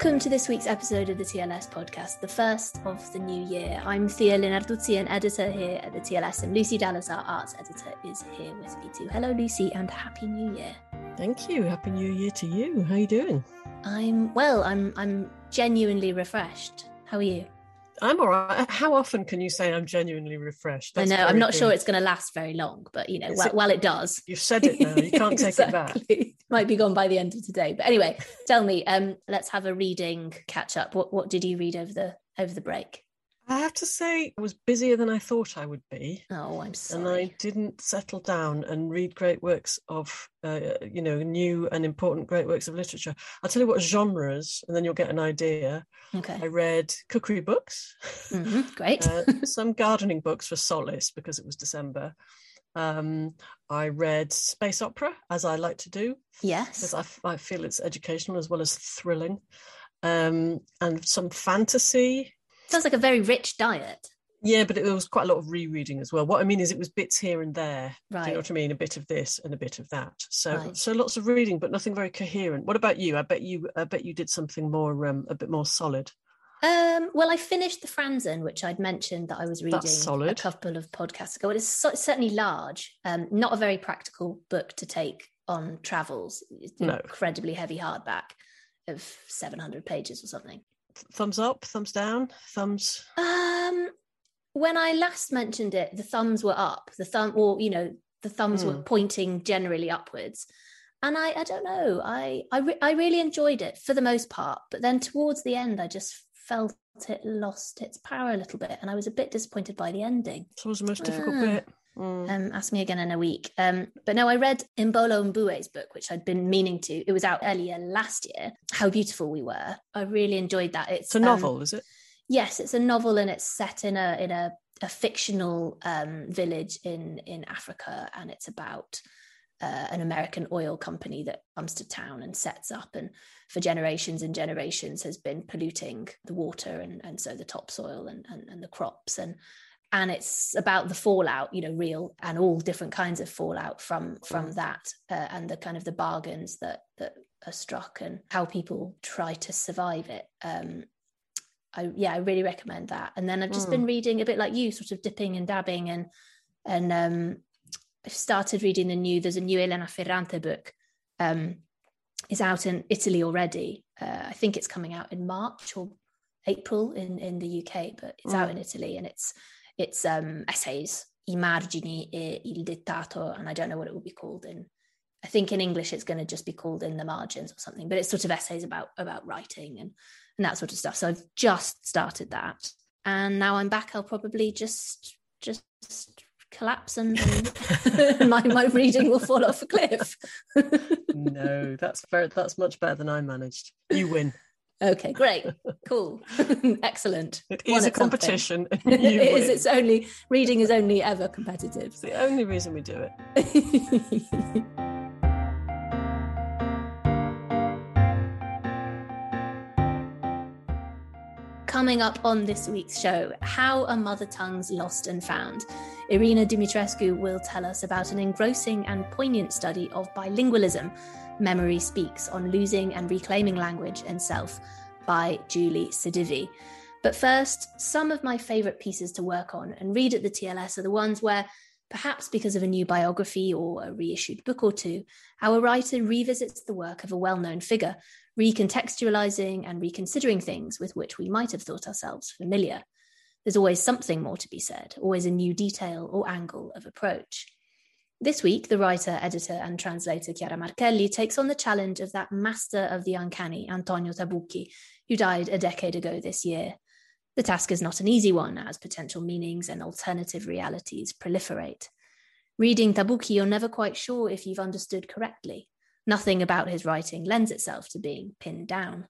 Welcome to this week's episode of the TLS podcast, the first of the new year. I'm Thea Lenarduzzi, an editor here at the TLS, and Lucy Dallas, our arts editor, is here with me too. Hello, Lucy, and Happy New Year. Thank you. Happy New Year to you. How are you doing? I'm well. I'm I'm genuinely refreshed. How are you? I'm all right. How often can you say I'm genuinely refreshed? That's I know. I'm not good. sure it's going to last very long, but you know, while, while, it does, you've said it now. You can't take exactly. it back. Might be gone by the end of today. But anyway, tell me. Um, let's have a reading catch up. What what did you read over the over the break? I have to say, I was busier than I thought I would be. Oh, I'm sorry. And I didn't settle down and read great works of, uh, you know, new and important great works of literature. I'll tell you what genres, and then you'll get an idea. Okay. I read cookery books. Mm-hmm. Great. uh, some gardening books for solace because it was December. Um, I read space opera, as I like to do. Yes. Because I, I feel it's educational as well as thrilling. Um, and some fantasy Sounds like a very rich diet. Yeah, but it, there was quite a lot of rereading as well. What I mean is, it was bits here and there. Right. Do you know what I mean? A bit of this and a bit of that. So, right. so lots of reading, but nothing very coherent. What about you? I bet you, I bet you did something more, um, a bit more solid. Um, well, I finished the Franzen, which I'd mentioned that I was reading a couple of podcasts ago. It is so, certainly large, um, not a very practical book to take on travels. It's no. incredibly heavy hardback of 700 pages or something thumbs up, thumbs down, thumbs? Um, when I last mentioned it, the thumbs were up. The thumb, or you know, the thumbs mm. were hmm. pointing generally upwards. And I, I don't know, I, I, re- I really enjoyed it for the most part. But then towards the end, I just felt it lost its power a little bit, and I was a bit disappointed by the ending. So was the most difficult uh, bit. Mm. Um, ask me again in a week. Um, but no, I read Imbolo Mbue's book, which I'd been meaning to. It was out earlier last year. How beautiful we were. I really enjoyed that. It's, it's a novel, um, is it? Yes, it's a novel, and it's set in a in a, a fictional um, village in in Africa, and it's about uh, an American oil company that comes to town and sets up, and for generations and generations has been polluting the water and and so the topsoil and and, and the crops. And and it's about the fallout you know real and all different kinds of fallout from from that uh, and the kind of the bargains that that are struck and how people try to survive it. Um i yeah i really recommend that. And then i've just mm. been reading a bit like you sort of dipping and dabbing and and um started reading the new there's a new elena ferrante book um is out in italy already uh, i think it's coming out in march or april in in the uk but it's mm. out in italy and it's it's um, essays, I margini e il dettato, and I don't know what it will be called in. I think in English it's going to just be called in the margins or something, but it's sort of essays about about writing and and that sort of stuff. So I've just started that, and now I'm back. I'll probably just just collapse and, and my my reading will fall off a cliff. no, that's very that's much better than I managed. You win. Okay, great, cool, excellent. It is a competition. it is. It's only reading is only ever competitive. It's the only reason we do it. Coming up on this week's show, how are mother tongues lost and found? Irina Dumitrescu will tell us about an engrossing and poignant study of bilingualism. Memory Speaks on Losing and Reclaiming Language and Self by Julie Sedivy. But first, some of my favourite pieces to work on and read at the TLS are the ones where, perhaps because of a new biography or a reissued book or two, our writer revisits the work of a well known figure, recontextualizing and reconsidering things with which we might have thought ourselves familiar. There's always something more to be said, always a new detail or angle of approach. This week, the writer, editor, and translator Chiara Marchelli takes on the challenge of that master of the uncanny, Antonio Tabucchi, who died a decade ago this year. The task is not an easy one, as potential meanings and alternative realities proliferate. Reading Tabucchi, you're never quite sure if you've understood correctly. Nothing about his writing lends itself to being pinned down.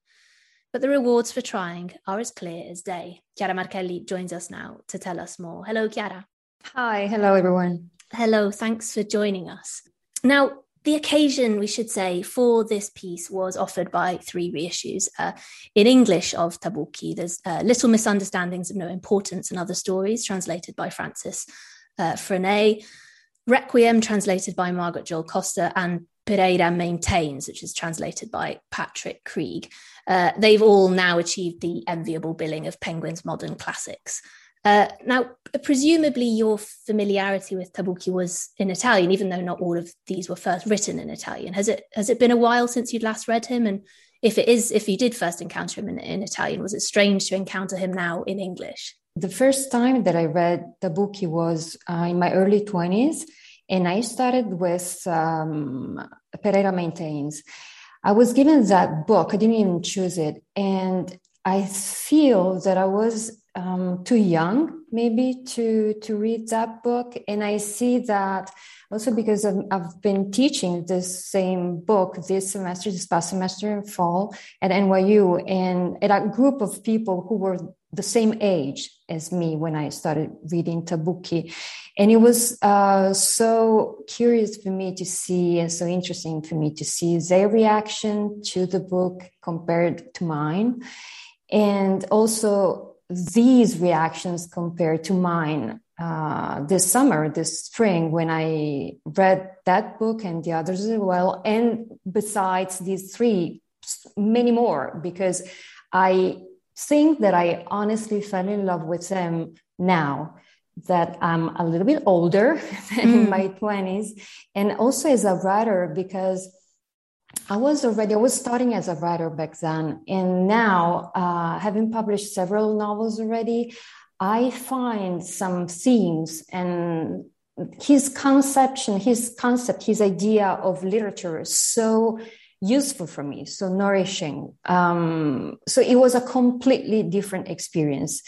But the rewards for trying are as clear as day. Chiara Marchelli joins us now to tell us more. Hello, Chiara. Hi, hello, everyone. Hello, thanks for joining us. Now, the occasion, we should say, for this piece was offered by three reissues. Uh, in English of Tabucchi, there's uh, Little Misunderstandings of No Importance and Other Stories, translated by Frances uh, Frenaye, Requiem, translated by Margaret Jull Costa, and Pereira Maintains, which is translated by Patrick Creagh. Uh, they've all now achieved the enviable billing of Penguin's modern classics. Uh, now, presumably, your familiarity with Tabucchi was in Italian, even though not all of these were first written in Italian. Has it has it been a while since you'd last read him? And if it is, if you did first encounter him in, in Italian, was it strange to encounter him now in English? The first time that I read Tabucchi was uh, in my early twenties, and I started with um, Pereira Maintains. I was given that book. I didn't even choose it, and I feel that I was um, too young maybe to to read that book and i see that also because I've, I've, been teaching this same book this semester this past semester in fall at nyu and at a group of people who were the same age as me when i started reading Tabucchi. and it was uh, so curious for me to see and so interesting for me to see their reaction to the book compared to mine and also these reactions compared to mine uh, this summer, this spring, when I read that book and the others as well. And besides these three, many more, because I think that I honestly fell in love with them now that I'm a little bit older than mm. in my 20s. And also as a writer, because I was already, I was starting as a writer back then. And now, uh, having published several novels already, I find some themes and his conception, his concept, his idea of literature is so useful for me, so nourishing. Um, so it was a completely different experience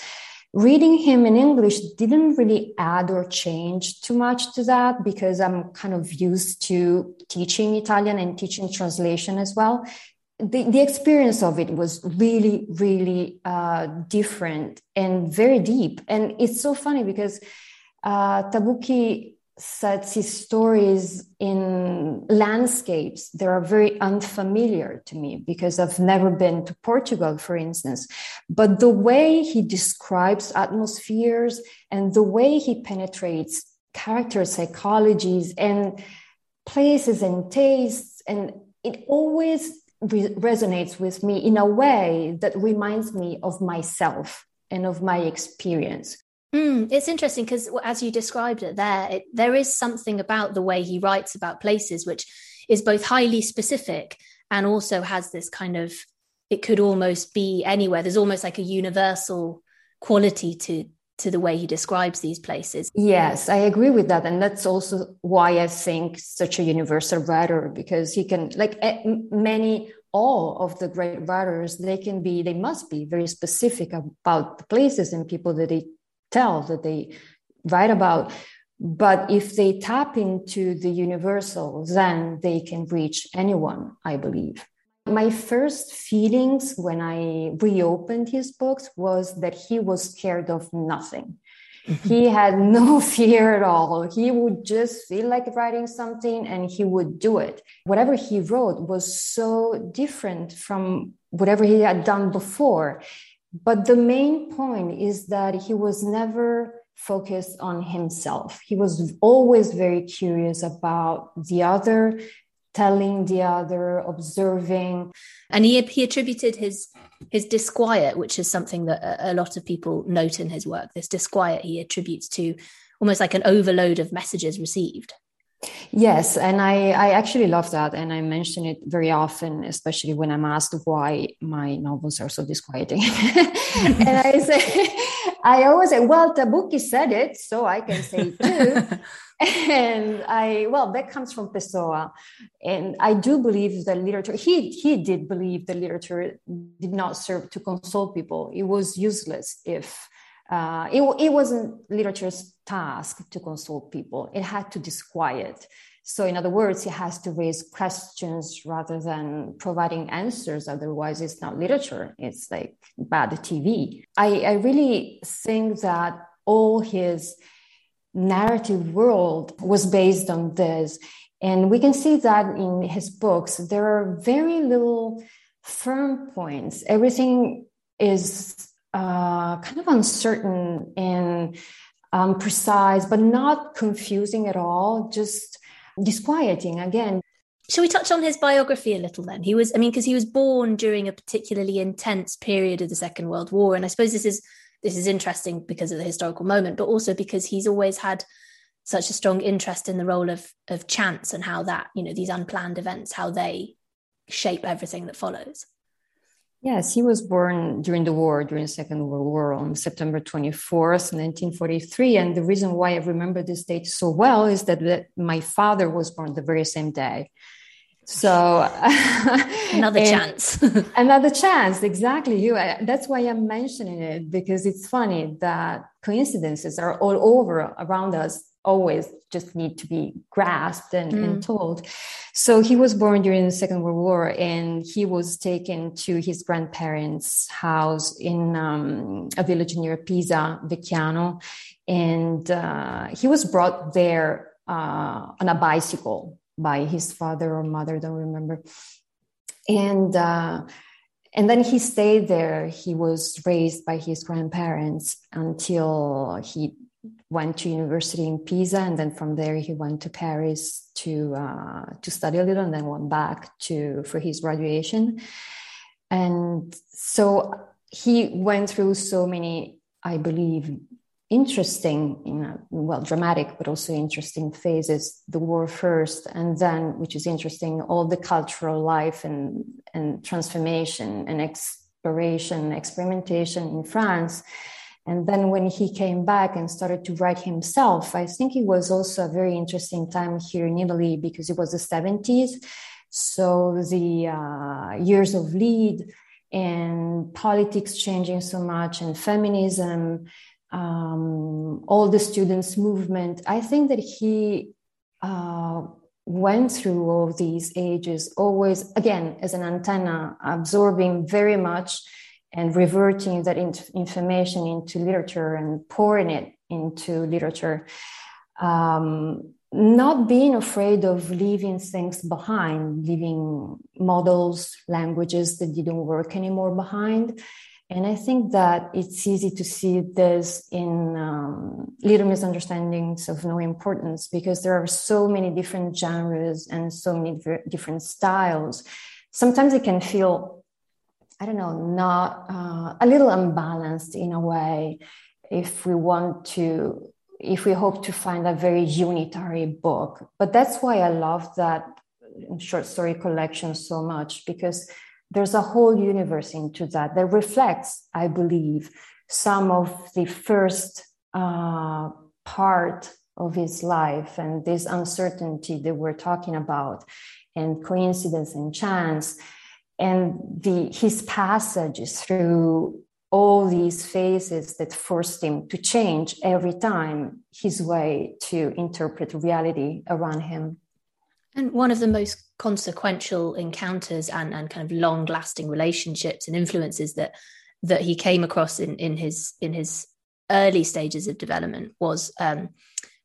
reading him in English didn't really add or change too much to that because I'm kind of used to teaching Italian and teaching translation as well. The, the experience of it was really, really uh, different and very deep. And it's so funny because uh, Tabucchi sets his stories in landscapes that are very unfamiliar to me because I've never been to Portugal, for instance. But the way he describes atmospheres and the way he penetrates character psychologies and places and tastes, and it always re- resonates with me in a way that reminds me of myself and of my experience. Mm, it's interesting because, as you described it there, it, there is something about the way he writes about places which is both highly specific and also has this kind of, it could almost be anywhere. There's almost like a universal quality to to the way he describes these places. Yes, I agree with that. And that's also why I think such a universal writer, because he can, like eh, many, all of the great writers, they can be, they must be very specific about the places and people that they tell, that they write about. But if they tap into the universal, then they can reach anyone, I believe. My first feelings when I reopened his books was that he was scared of nothing. Mm-hmm. he had no fear at all. He would just feel like writing something and he would do it. Whatever he wrote was so different from whatever he had done before. But the main point is that he was never focused on himself. He was always very curious about the other, telling the other, observing. And he, he attributed his his disquiet, which is something that a, a lot of people note in his work. This disquiet he attributes to almost like an overload of messages received. Yes, and I, I actually love that. And I mention it very often, especially when I'm asked why my novels are so disquieting. and I say, I always say, well, Tabucchi said it, so I can say it too. and I, well, that comes from Pessoa. And I do believe that literature, he, he did believe that literature did not serve to console people. It was useless if uh, it, it wasn't literature's task to console people. It had to disquiet. So, in other words, it has to raise questions rather than providing answers. Otherwise, it's not literature. It's like bad TV. I, I really think that all his narrative world was based on this. And we can see that in his books. There are very little firm points. Everything is uh, kind of uncertain and um, precise, but not confusing at all, just disquieting again. Shall we touch on his biography a little then? He was, I mean, because he was born during a particularly intense period of the Second World War. And I suppose this is this is interesting because of the historical moment, but also because he's always had such a strong interest in the role of of chance and how that, you know, these unplanned events, how they shape everything that follows. Yes, he was born during the war, during the Second World War on September 24th, 1943. And the reason why I remember this date so well is that, that my father was born the very same day. So another chance. another chance, exactly. You. That's why I'm mentioning it because it's funny that coincidences are all over around us always just need to be grasped and, mm. and, told. So he was born during the Second World War, and he was taken to his grandparents' house in um, a village near Pisa, Vecchiano, and uh, he was brought there uh, on a bicycle by his father or mother, don't remember, and. Uh, and then he stayed there. He was raised by his grandparents until he went to university in Pisa, and then from there he went to Paris to uh, to study a little, and then went back to for his graduation. And so he went through so many, I believe, interesting, you know, well, dramatic, but also interesting phases. The war first, and then, which is interesting, all the cultural life and and transformation and exploration, experimentation in France and then when he came back and started to write himself, I think it was also a very interesting time here in Italy because it was the 70s. So the uh, years of lead and politics changing so much and feminism, um, all the students' movement. I think that he uh, went through all these ages, always, again, as an antenna, absorbing very much and reverting that information into literature and pouring it into literature. Um, not being afraid of leaving things behind, leaving models, languages that didn't work anymore behind. And I think that it's easy to see this in um, little misunderstandings of no importance because there are so many different genres and so many different styles. Sometimes it can feel I don't know, not uh, a little unbalanced in a way if we want to, if we hope to find a very unitary book. But that's why I love that short story collection so much because there's a whole universe into that that reflects, I believe, some of the first uh, part of his life and this uncertainty that we're talking about, and coincidence and chance and the his passage through all these phases that forced him to change every time his way to interpret reality around him And one of the most consequential encounters and, and kind of long lasting relationships and influences that that he came across in, in his in his early stages of development was um,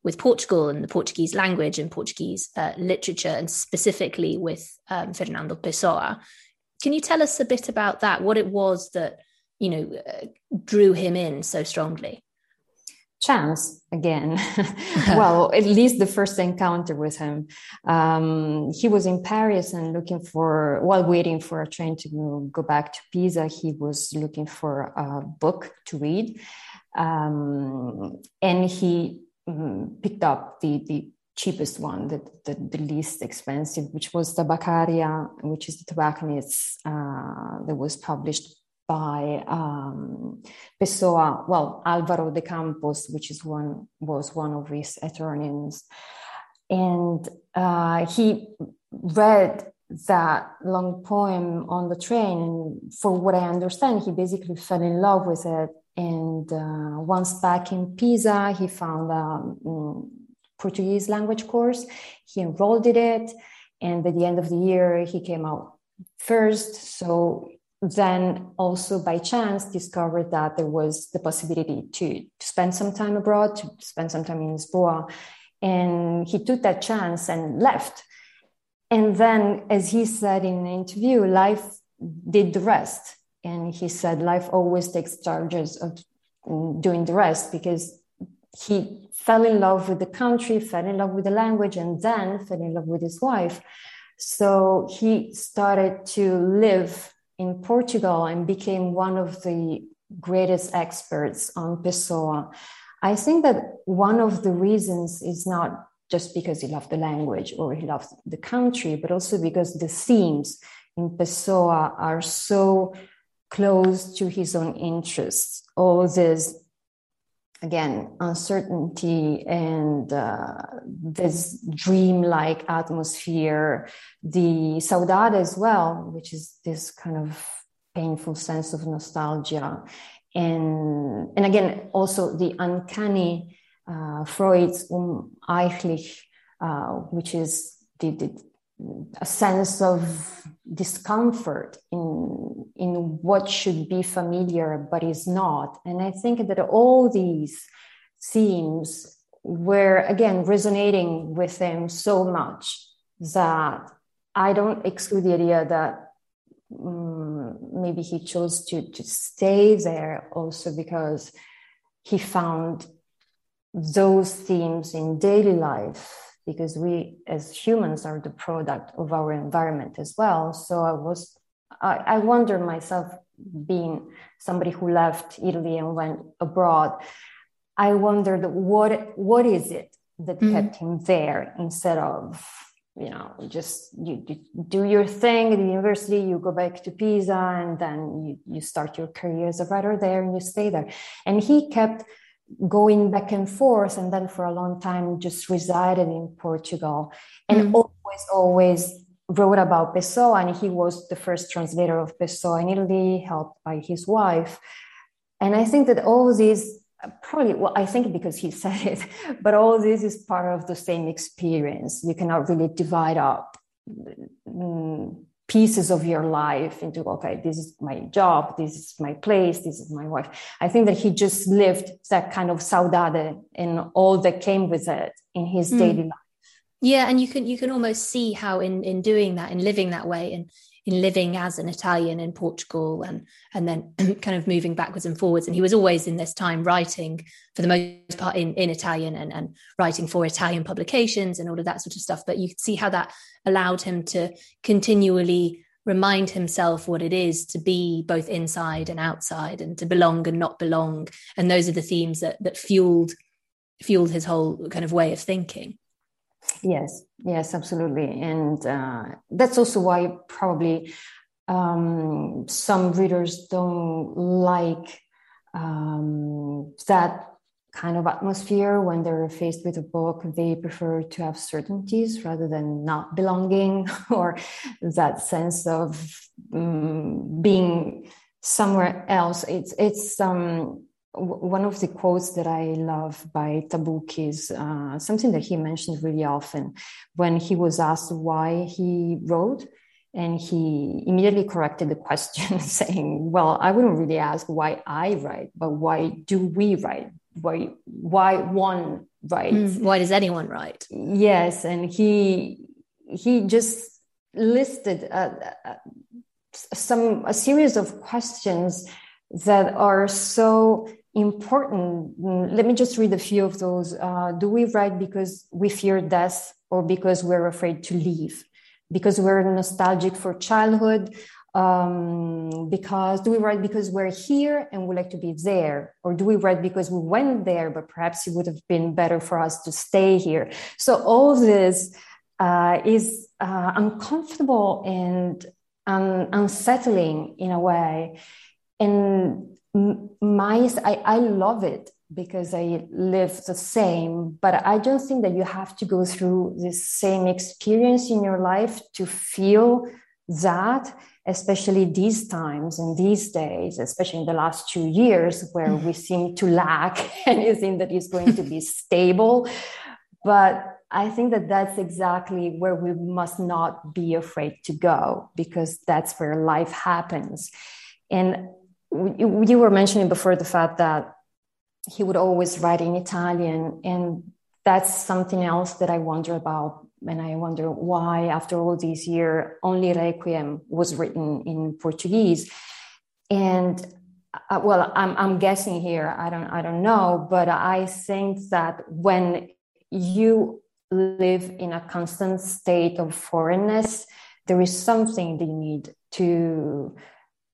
with Portugal and the Portuguese language and Portuguese uh, literature, and specifically with um, Fernando Pessoa. Can you tell us a bit about that? What it was that you know uh, drew him in so strongly? chance again well at least the first encounter with him um, he was in paris and looking for while waiting for a train to go back to pisa he was looking for a book to read um, and he um, picked up the, the cheapest one the, the, the, least expensive which was Tabacaria which is the tobacconist uh, that was published by um, Pessoa, well, Alvaro de Campos, which is one was one of his heteronyms, and uh, he read that long poem on the train. And for what I understand, he basically fell in love with it. And uh, once back in Pisa, he found a um, Portuguese language course. He enrolled in it, and by the end of the year, he came out first. So then also by chance discovered that there was the possibility to, to spend some time abroad, to spend some time in Lisboa. And he took that chance and left. And then, as he said in an interview, life did the rest. And he said life always takes charges of doing the rest because he fell in love with the country, fell in love with the language, and then fell in love with his wife. So he started to live in Portugal and became one of the greatest experts on Pessoa. I think that one of the reasons is not just because he loved the language or he loved the country, but also because the themes in Pessoa are so close to his own interests. All this again uncertainty and uh, this dream-like atmosphere. The saudade as well which is this kind of painful sense of nostalgia. And and again also the uncanny uh, freud's unheimlich uh, which is the, the a sense of discomfort in in what should be familiar but is not. And i think that all these themes were again resonating with him so much that i don't exclude the idea that um, maybe he chose to to stay there also because he found those themes in daily life because we as humans are the product of our environment as well so i was i, I wonder myself being somebody who left italy and went abroad i wondered what what is it that mm. kept him there instead of you know just you, you, do your thing at the university you go back to pisa and then you, you start your career as a writer there and you stay there and he kept going back and forth and then for a long time just resided in Portugal and mm. always, always wrote about Pessoa. And he was the first translator of Pessoa in Italy, helped by his wife. And I think that all these probably well i think because he said it but all this is part of the same experience you cannot really divide up mm, pieces of your life into okay this is my job this is my place this is my wife i think that he just lived that kind of saudade and all that came with it in his mm. daily life yeah and you can you can almost see how in in doing that in living that way and in living as an Italian in Portugal and and then kind of moving backwards and forwards. And he was always in this time writing for the most part in, in Italian and, and writing for Italian publications and all of that sort of stuff. But you could see how that allowed him to continually remind himself what it is to be both inside and outside and to belong and not belong. And those are the themes that that fueled fueled his whole kind of way of thinking. Yes, yes, absolutely. And uh, that's also why probably um, some readers don't like um, that kind of atmosphere when they're faced with a book. They prefer to have certainties rather than not belonging or that sense of um, being somewhere else. It's, it's, um, one of the quotes that I love by Tabuk is uh, something that he mentioned really often when he was asked why he wrote. And he immediately corrected the question, saying, Well, I wouldn't really ask why I write, but why do we write? Why, why one writes? Mm, why does anyone write? Yes. And he, he just listed uh, uh, some, a series of questions that are so important. Let me just read a few of those. Uh, do we write because we fear death or because we're afraid to leave? Because we're nostalgic for childhood? Um, because do we write because we're here and we like to be there? Or do we write because we went there, but perhaps it would have been better for us to stay here? So all this uh, is uh, uncomfortable and um, unsettling in a way. And my I, I love it because I live the same, but I don't think that you have to go through the same experience in your life to feel that, especially these times and these days, especially in the last two years, where we seem to lack anything that is going to be stable. But I think that that's exactly where we must not be afraid to go because that's where life happens. And you were mentioning before the fact that he would always write in Italian, and that's something else that I wonder about. And I wonder why, after all these years, only Requiem was written in Portuguese. And uh, well, I'm, I'm guessing here. I don't, I don't know, but I think that when you live in a constant state of foreignness, there is something that you need to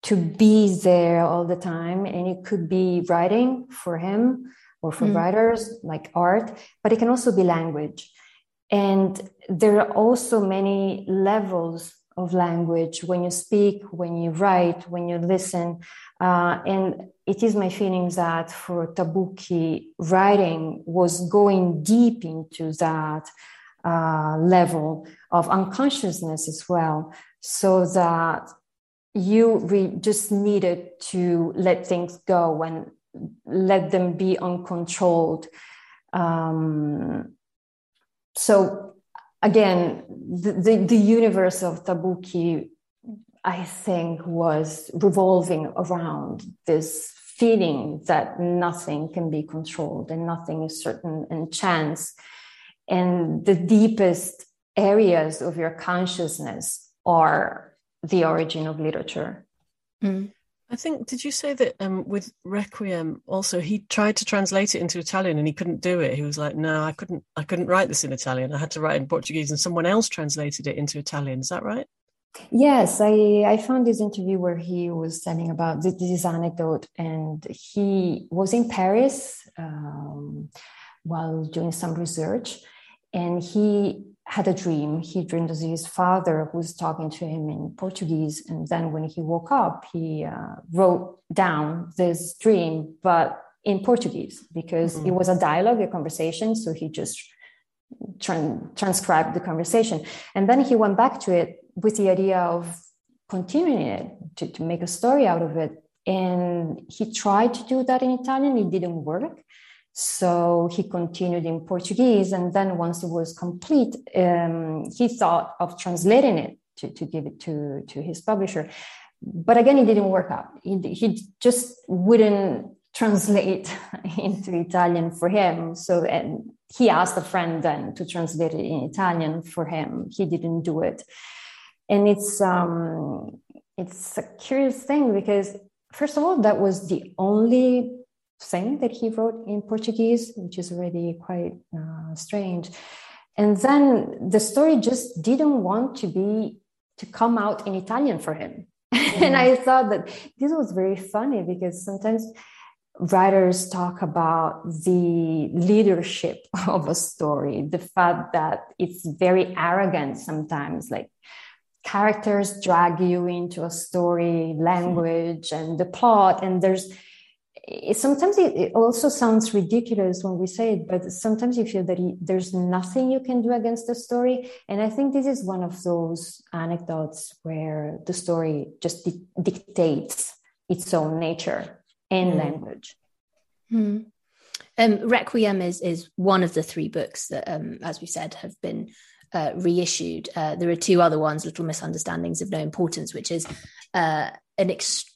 to be there all the time. And it could be writing for him or for mm. writers like art but it can also be language. And there are also many levels of language when you speak when you write when you listen. Uh, and it is my feeling that for Tabucchi writing was going deep into that uh, level of unconsciousness as well so that you re- just needed to let things go and let them be uncontrolled. Um, so again, the, the, the, universe of Tabucchi, I think, was revolving around this feeling that nothing can be controlled and nothing is certain and chance. And the deepest areas of your consciousness are the origin of literature. Mm. I think, did you say that um, with Requiem also he tried to translate it into Italian and he couldn't do it? He was like, no, I couldn't, I couldn't write this in Italian. I had to write in Portuguese and someone else translated it into Italian. Is that right? Yes, I, I found this interview where he was telling about this, this anecdote and he was in Paris um, while doing some research and he had a dream. He dreamed of his father who was talking to him in Portuguese. And then when he woke up, he uh, wrote down this dream, but in Portuguese, because mm-hmm. it was a dialogue, a conversation. So he just transcribed the conversation. And then he went back to it with the idea of continuing it, to, to make a story out of it. And he tried to do that in Italian, it didn't work. So he continued in Portuguese. And then once it was complete, um, he thought of translating it to, to give it to, to his publisher. But again, it didn't work out. He, he just wouldn't translate into Italian for him. So and he asked a friend then to translate it in Italian for him. He didn't do it. And it's um, it's a curious thing because first of all, that was the only thing that he wrote in Portuguese, which is already quite uh, strange. And then the story just didn't want to be to come out in Italian for him. Mm-hmm. and I thought that this was very funny because sometimes writers talk about the leadership of a story, the fact that it's very arrogant sometimes, like characters drag you into a story, language, and the plot, and there's sometimes it, also sounds ridiculous when we say it, but sometimes you feel that there's nothing you can do against the story. And I think this is one of those anecdotes where the story just di- dictates its own nature and mm. language. Mm. Um, Requiem is is one of the three books that, um, as we said, have been uh, reissued. Uh, there are two other ones, Little Misunderstandings of No Importance, which is uh, an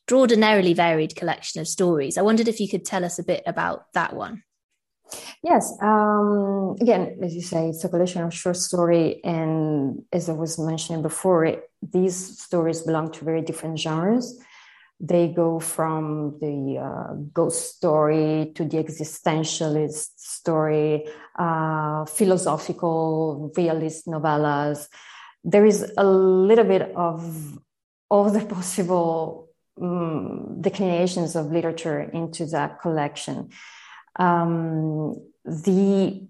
extraordinarily varied collection of stories. I wondered if you could tell us a bit about that one. Yes. Um, again, as you say, it's a collection of short story, and as I was mentioning before, it, these stories belong to very different genres. They go from the uh, ghost story to the existentialist story, uh, philosophical realist novellas. There is a little bit of all the possible um, declinations of literature into that collection. Um, the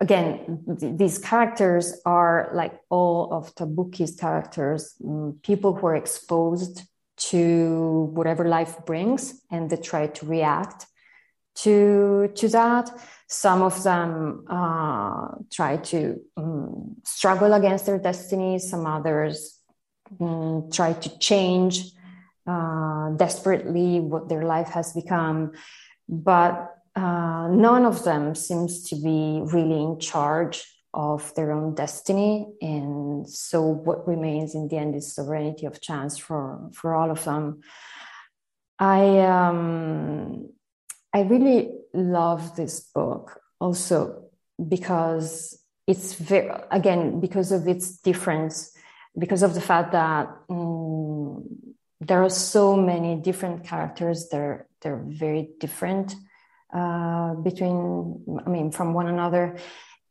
again, th- these characters are like all of Tabucchi's characters, um, people who are exposed to whatever life brings and they try to react to to that some of them uh, try to um, struggle against their destiny some others try to change uh, desperately what their life has become but uh, none of them seems to be really in charge of their own destiny. And so what remains in the end is sovereignty of chance for, for all of them. I um, I really love this book also because it's very again because of its difference, because of the fact that um, there are so many different characters. They're they're very different uh, between I mean from one another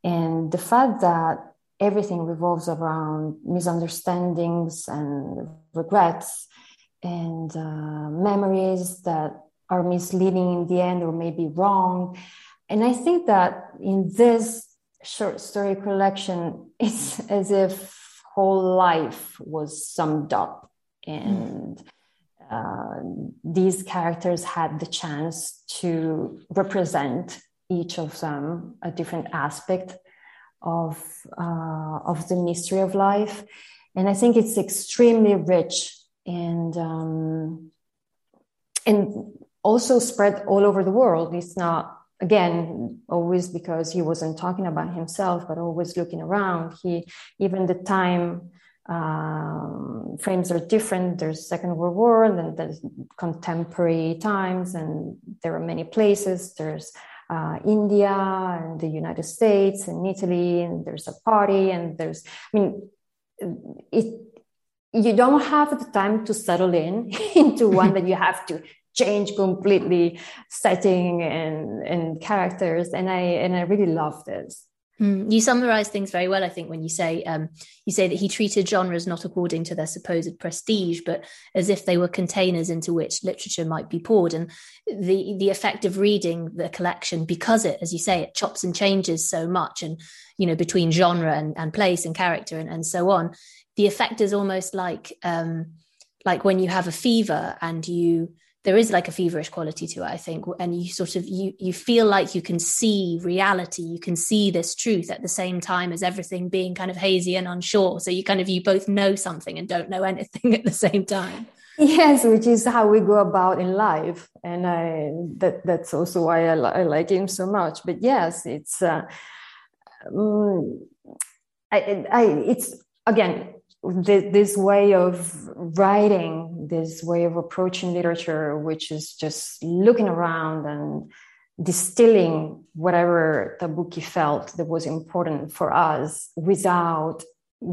and the fact that everything revolves around misunderstandings and regrets and uh, memories that are misleading in the end or maybe wrong. And I think that in this short story collection, it's as if whole life was summed up. And uh, these characters had the chance to represent each of them a different aspect of uh, of the mystery of life, and I think it's extremely rich and um, and also spread all over the world. It's not again always because he wasn't talking about himself, but always looking around. He even the time. Um, frames are different. There's Second World War, and then there's contemporary times, and there are many places. There's uh, India and the United States and Italy, and there's a party, and there's, I mean, it, you don't have the time to settle in into one that you have to change completely setting and, and characters. And I, and I really love this. Mm, you summarize things very well, I think, when you say um, you say that he treated genres not according to their supposed prestige, but as if they were containers into which literature might be poured. And the the effect of reading the collection, because it, as you say, it chops and changes so much, and you know between genre and, and place and character and, and so on, the effect is almost like um, like when you have a fever and you there is like a feverish quality to it i think and you sort of you you feel like you can see reality you can see this truth at the same time as everything being kind of hazy and unsure. So you kind of you both know something and don't know anything at the same time. Yes which is how we go about in life and i that that's also why i, I like him so much. But yes it's uh um, I, I it's again this way of writing, this way of approaching literature, which is just looking around and distilling whatever Tabucchi felt that was important for us without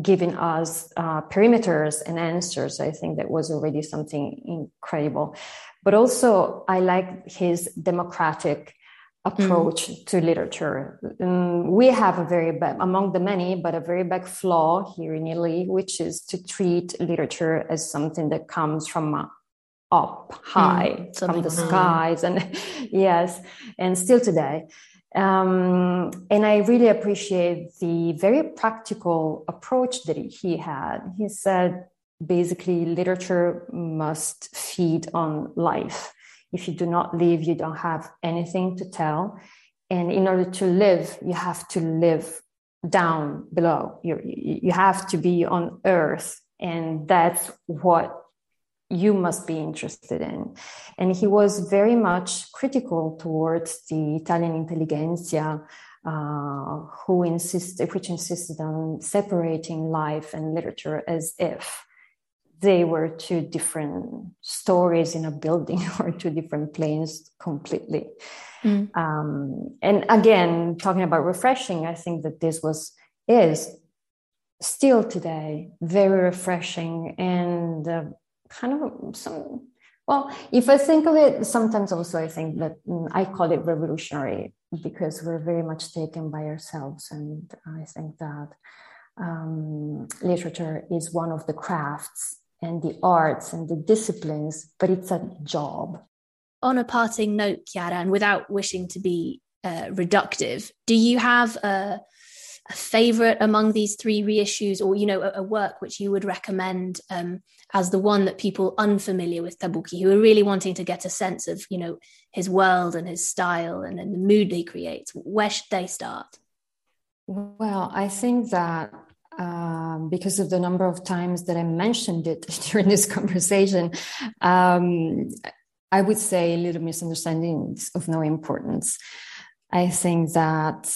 giving us uh, perimeters and answers. I think that was already something incredible. But also, I like his democratic approach mm. to literature. Um, we have a very bad, among the many, but a very big flaw here in Italy, which is to treat literature as something that comes from uh, up high mm, from the skies and yes and still today um, and i really appreciate the very practical approach that he had he said basically literature must feed on life if you do not live, you don't have anything to tell. And in order to live, you have to live down below. you you have to be on earth. And that's what you must be interested in. And he was very much critical towards the Italian intelligentsia, uh, who insisted, which insisted on separating life and literature as if they were two different stories in a building or two different planes completely. Mm. Um, and again, talking about refreshing, I think that this was is still today very refreshing and uh, kind of some well if i think of it sometimes also i think that mm, i call it revolutionary because we're very much taken by ourselves and i think that um, literature is one of the crafts and the arts and the disciplines but it's a job. On a parting note chiara and without wishing to be uh, reductive do you have a a favorite among these three reissues or you know a, a work which you would recommend um, as the one that people unfamiliar with Tabucchi who are really wanting to get a sense of you know his world and his style and, and the mood he creates where should they start? Well i think that um, because of the number of times that I mentioned it during this conversation, um, I would say a little misunderstandings of no importance. I think that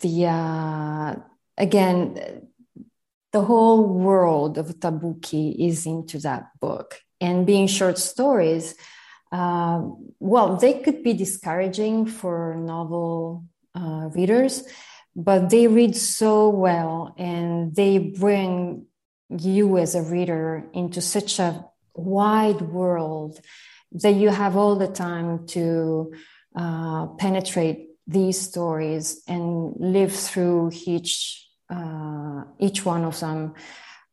the uh, again the whole world of Tabucchi is into that book and being short stories uh, well they could be discouraging for novel uh, readers but they read so well and they bring you as a reader into such a wide world that you have all the time to uh, penetrate these stories and live through each uh, each one of them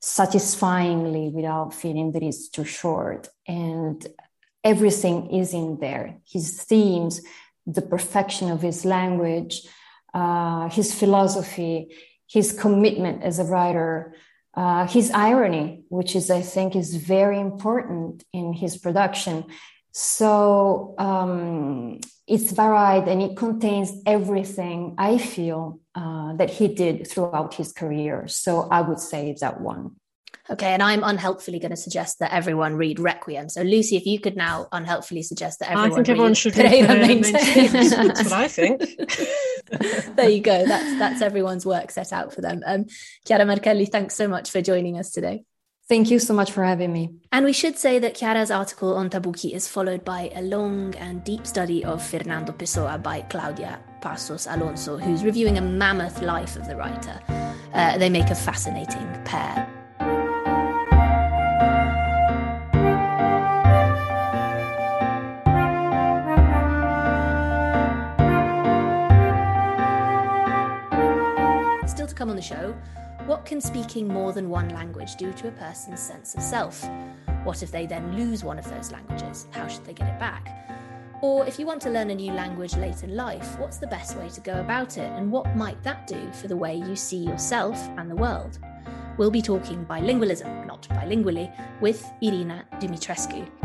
satisfyingly without feeling that it's too short. And everything is in there. His themes the perfection of his language uh, his philosophy his commitment as a writer uh, his irony which is i think is very important in his production so um, it's varied and it contains everything I feel uh, that he did throughout his career. So I would say that one. Okay, and I'm unhelpfully going to suggest that everyone read Requiem. So, Lucy, if you could now unhelpfully suggest that everyone, I think everyone should read Pereira That's what I think. there you go. That's that's everyone's work set out for them. Um, Chiara Marchelli, thanks so much for joining us today. Thank you so much for having me. And we should say that Chiara's article on Tabucchi is followed by a long and deep study of Fernando Pessoa by Claudia Pazos Alonso, who's reviewing a mammoth life of the writer. Uh, they make a fascinating pair. Come on the show, what can speaking more than one language do to a person's sense of self? What if they then lose one of those languages? How should they get it back? Or if you want to learn a new language late in life, what's the best way to go about it? And what might that do for the way you see yourself and the world? We'll be talking bilingualism, not bilingually, with Irina Dumitrescu.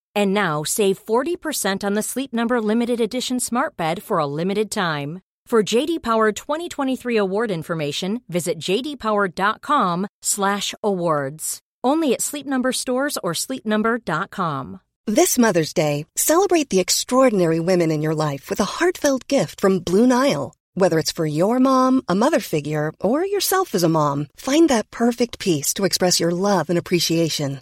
And now save 40% on the Sleep Number limited edition Smart Bed for a limited time. For JD Power 2023 award information, visit jdpower.com/awards. Only at Sleep Number stores or sleepnumber.com. This Mother's Day, celebrate the extraordinary women in your life with a heartfelt gift from Blue Nile. Whether it's for your mom, a mother figure, or yourself as a mom, find that perfect piece to express your love and appreciation.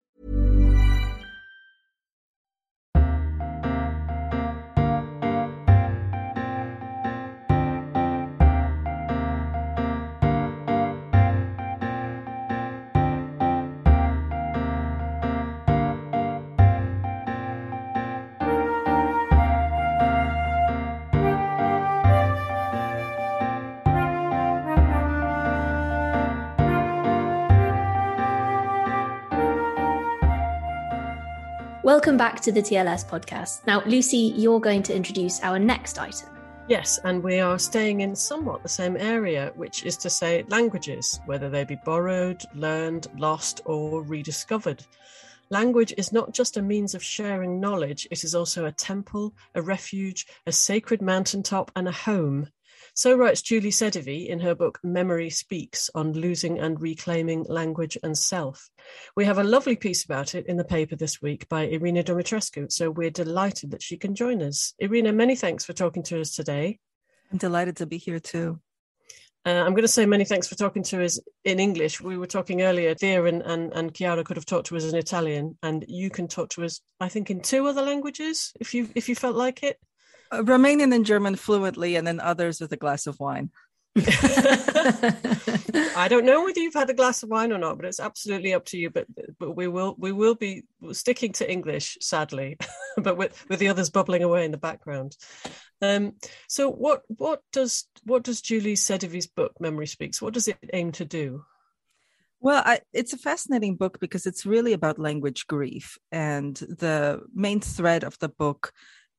Welcome back to the TLS podcast. Now, Lucy, you're going to introduce our next item. Yes, and we are staying in somewhat the same area, which is to say languages, whether they be borrowed, learned, lost, or rediscovered. Language is not just a means of sharing knowledge, it is also a temple, a refuge, a sacred mountaintop, and a home. So writes Julie Sedivy in her book Memory Speaks on losing and reclaiming language and self. We have a lovely piece about it in the paper this week by Irina Dumitrescu, so we're delighted that she can join us. Irina, many thanks for talking to us today. I'm delighted to be here too. Uh, I'm going to say many thanks for talking to us in English. We were talking earlier, Thea and, and, and Chiara could have talked to us in Italian, and you can talk to us, I think, in two other languages if you if you felt like it. Romanian and German fluently, and then others with a glass of wine. I don't know whether you've had a glass of wine or not, but it's absolutely up to you. But but we will we will be sticking to English, sadly, but with with the others bubbling away in the background. Um, so what what does what does Julie Sedivy's book Memory Speaks? What does it aim to do? Well, I, it's a fascinating book because it's really about language grief, and the main thread of the book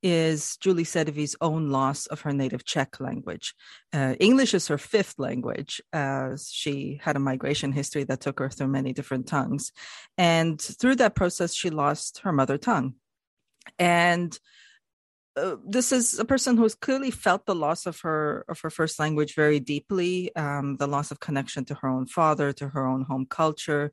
is Julie Sedivy's own loss of her native Czech language. Uh, English is her fifth language. Uh, she had a migration history that took her through many different tongues. And through that process, she lost her mother tongue. And uh, this is a person who's clearly felt the loss of her of her first language very deeply, um, the loss of connection to her own father, to her own home culture,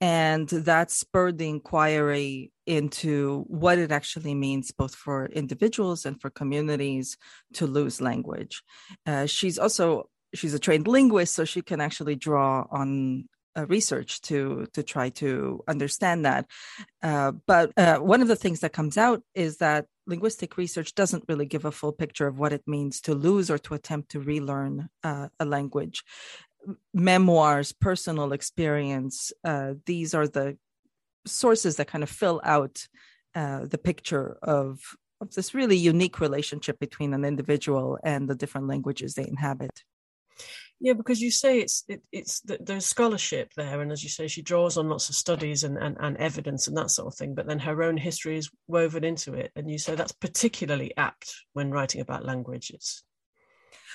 and that spurred the inquiry into what it actually means both for individuals and for communities to lose language. Uh, she's also she's a trained linguist so she can actually draw on uh, research to to try to understand that. Uh, but uh, one of the things that comes out is that linguistic research doesn't really give a full picture of what it means to lose or to attempt to relearn uh, a language. Memoirs, personal experience, uh, these are the sources that kind of fill out uh, the picture of of this really unique relationship between an individual and the different languages they inhabit. Yeah, because you say it's it, it's there's scholarship there, and as you say, she draws on lots of studies and, and and evidence and that sort of thing. But then her own history is woven into it, and you say that's particularly apt when writing about language. It's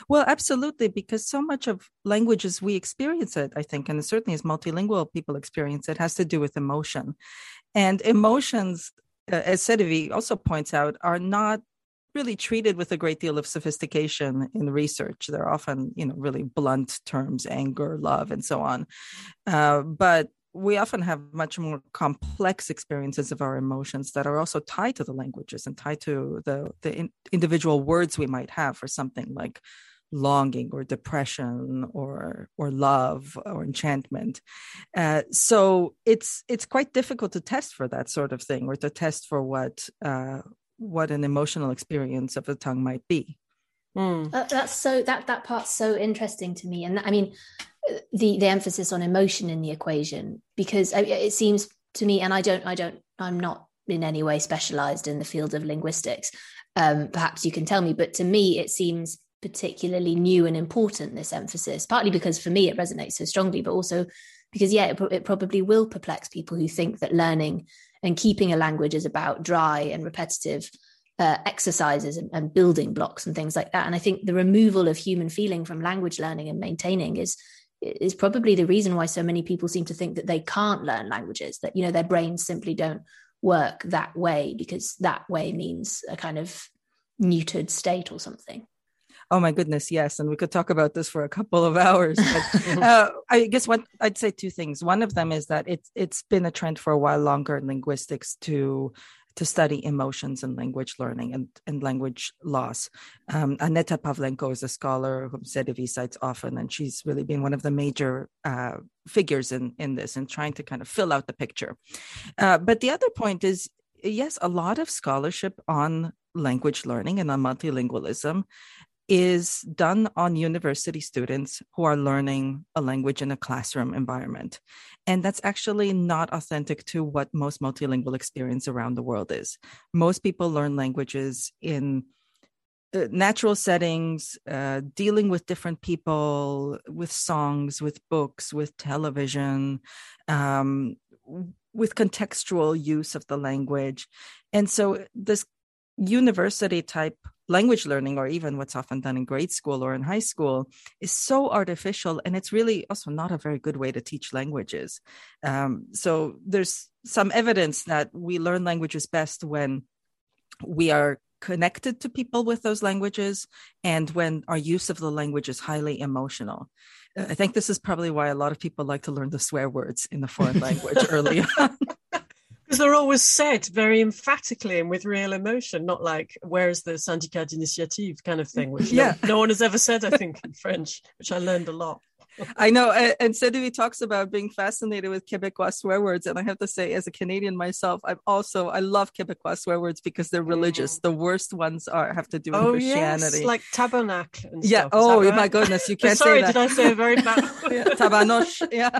well, absolutely, because so much of languages we experience it, I think, and certainly as multilingual people experience it, has to do with emotion. And emotions, uh, as Sedivy also points out, are not really treated with a great deal of sophistication in research. They're often, you know, really blunt terms, anger, love, and so on. Uh, but we often have much more complex experiences of our emotions that are also tied to the languages and tied to the the in, individual words we might have for something like longing or depression or or love or enchantment. Uh, so it's it's quite difficult to test for that sort of thing or to test for what uh, what an emotional experience of the tongue might be. Mm. uh, that's so that that part's so interesting to me. And i mean the the emphasis on emotion in the equation because it seems to me and i don't i don't i'm not in any way specialized in the field of linguistics um, perhaps you can tell me. But to me, it seems particularly new and important. This emphasis, partly because for me it resonates so strongly, but also because yeah, it, it probably will perplex people who think that learning and keeping a language is about dry and repetitive uh, exercises and, and, building blocks and things like that. And I think the removal of human feeling from language learning and maintaining is is probably the reason why so many people seem to think that they can't learn languages. That you know their brains simply don't work that way because that way means a kind of neutered state or something. Oh my goodness, yes, and we could talk about this for a couple of hours. But uh, I guess what I'd say two things. One of them is that it's it's been a trend for a while longer in linguistics to to study emotions and language learning and, and language loss. Um, Aneta Pavlenko is a scholar whom Sedivy cites often, and she's really been one of the major uh, figures in, in this and trying to kind of fill out the picture. Uh, but the other point is yes, a lot of scholarship on language learning and on multilingualism is done on university students who are learning a language in a classroom environment. And that's actually not authentic to what most multilingual experience around the world is. Most people learn languages in uh, natural settings, uh, dealing with different people, with songs, with books, with television, um, with contextual use of the language. And so this university type language learning or even what's often done in grade school or in high school is so artificial and it's really also not a very good way to teach languages. Um, so there's some evidence that we learn languages best when we are connected to people with those languages and when our use of the language is highly emotional. I think this is probably why a lot of people like to learn the swear words in the foreign language early on because they're always said very emphatically and with real emotion, not like "Where's the syndicat d'initiative" kind of thing, which yeah. no, no, one has ever said, I think, in French, which I learned a lot. I know, and Sedivy talks about being fascinated with Quebecois swear words, and I have to say, as a Canadian myself, I'm also I love Quebecois swear words because they're religious. Mm. The worst ones are have to do with oh, Christianity, yes, like tabernacle. yeah. Oh right? my goodness, you can't Sorry, say that. Sorry, did I say a very bad? yeah, tabanosh. Yeah.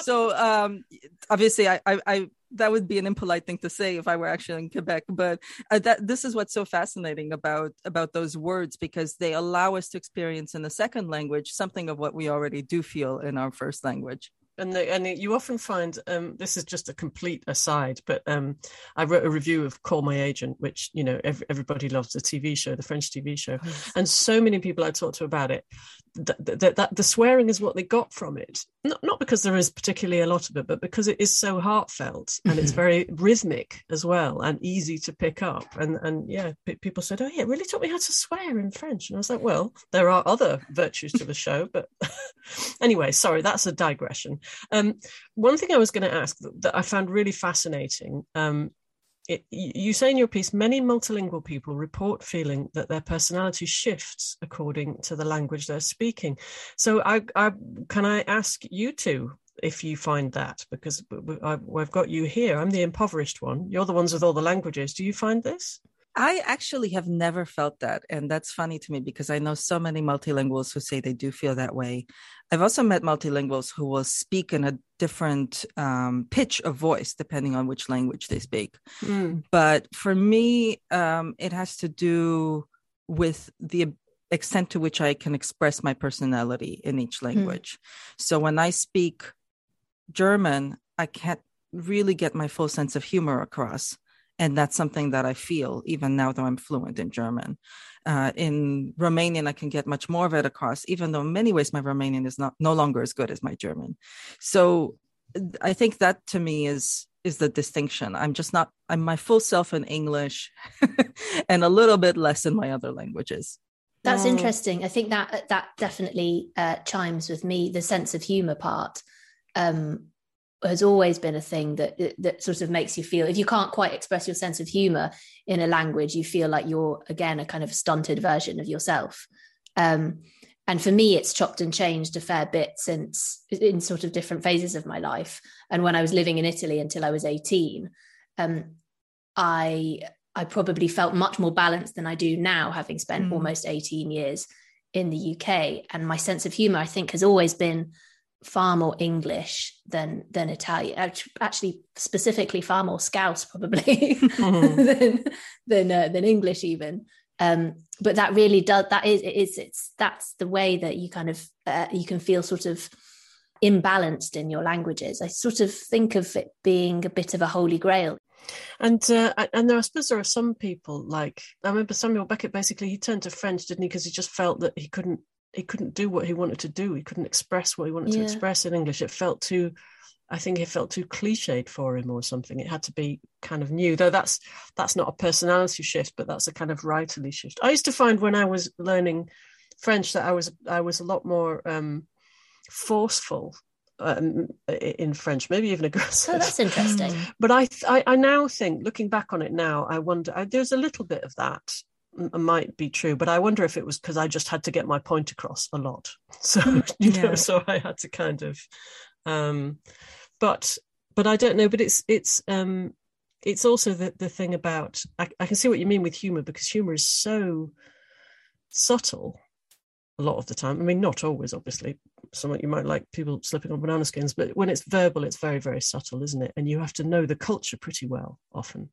So um, obviously, I, I, I that would be an impolite thing to say if I were actually in Quebec. But uh, that this is what's so fascinating about about those words because they allow us to experience in the second language something of what we already do feel in our first language and the, and you often find um, this is just a complete aside, but um, I wrote a review of Call My Agent, which you know every, everybody loves the TV show, the French TV show, and so many people I talked to about it that, that, that, the swearing is what they got from it, not not because there is particularly a lot of it, but because it is so heartfelt and it's very rhythmic as well and easy to pick up. And and yeah, p- people said, oh yeah, it really taught me how to swear in French, and I was like, well, there are other virtues to the show, but anyway, sorry, that's a digression. Um, one thing I was going to ask that, that, I found really fascinating. Um, it, you say in your piece, many multilingual people report feeling that their personality shifts according to the language they're speaking. So, I, I can I ask you two if you find that because I've got you here. I'm the impoverished one. You're the ones with all the languages. Do you find this? I actually have never felt that. And that's funny to me because I know so many multilinguals who say they do feel that way. I've also met multilinguals who will speak in a different um, pitch of voice depending on which language they speak. Mm. But for me, um, it has to do with the extent to which I can express my personality in each hmm. language. Mm. So when I speak German, I can't really get my full sense of humor across and that's something that I feel even now though I'm fluent in German. Uh, in Romanian, I can get much more of it across, even though in many ways my Romanian is not no longer as good as my German. So I think that to me is is the distinction. I'm just not I'm my full self in English and a little bit less in my other languages. That's interesting. I think that that definitely uh, chimes with me. The sense of humor part. Um, has always been a thing that that sort of makes you feel if you can't quite express your sense of humor in a language you feel like you're again a kind of stunted version of yourself. Um, and for me it's chopped and changed a fair bit since in sort of different phases of my life. And when i was living in italy until i was 18 um, i i probably felt much more balanced than i do now having spent mm. almost 18 years in the uk and my sense of humor i think has always been far more English than than Italian. Actually, specifically, far more Scouse probably mm-hmm. than than uh, than English even. Um, but that really does. That is, it is. It's that's the way that you kind of uh, you can feel sort of imbalanced in your languages. I sort of think of it being a bit of a holy grail. And uh, and there, I suppose there are some people like I remember Samuel Beckett. Basically, he turned to French, didn't he? Because he just felt that he couldn't he couldn't do what he wanted to do. He couldn't express what he wanted yeah. to express in English. It felt too, I think it felt too cliched for him or something. It had to be kind of new. Though that's that's not a personality shift, but that's a kind of writerly shift. I used to find when I was learning French that I was I was a lot more um, forceful um, in French, maybe even aggressive. Oh, that's interesting. But I, I, I now think, looking back on it now, I wonder. I, there's a little bit of that might be true, but I wonder if it was because I just had to get my point across a lot. So you yeah. know, so I had to kind of, um, but but I don't know. But it's it's um, it's also the the thing about I, I can see what you mean with humor because humor is so subtle a lot of the time. I mean, not always, obviously. Some you might like people slipping on banana skins, but when it's verbal, it's very very subtle, isn't it? And you have to know the culture pretty well often.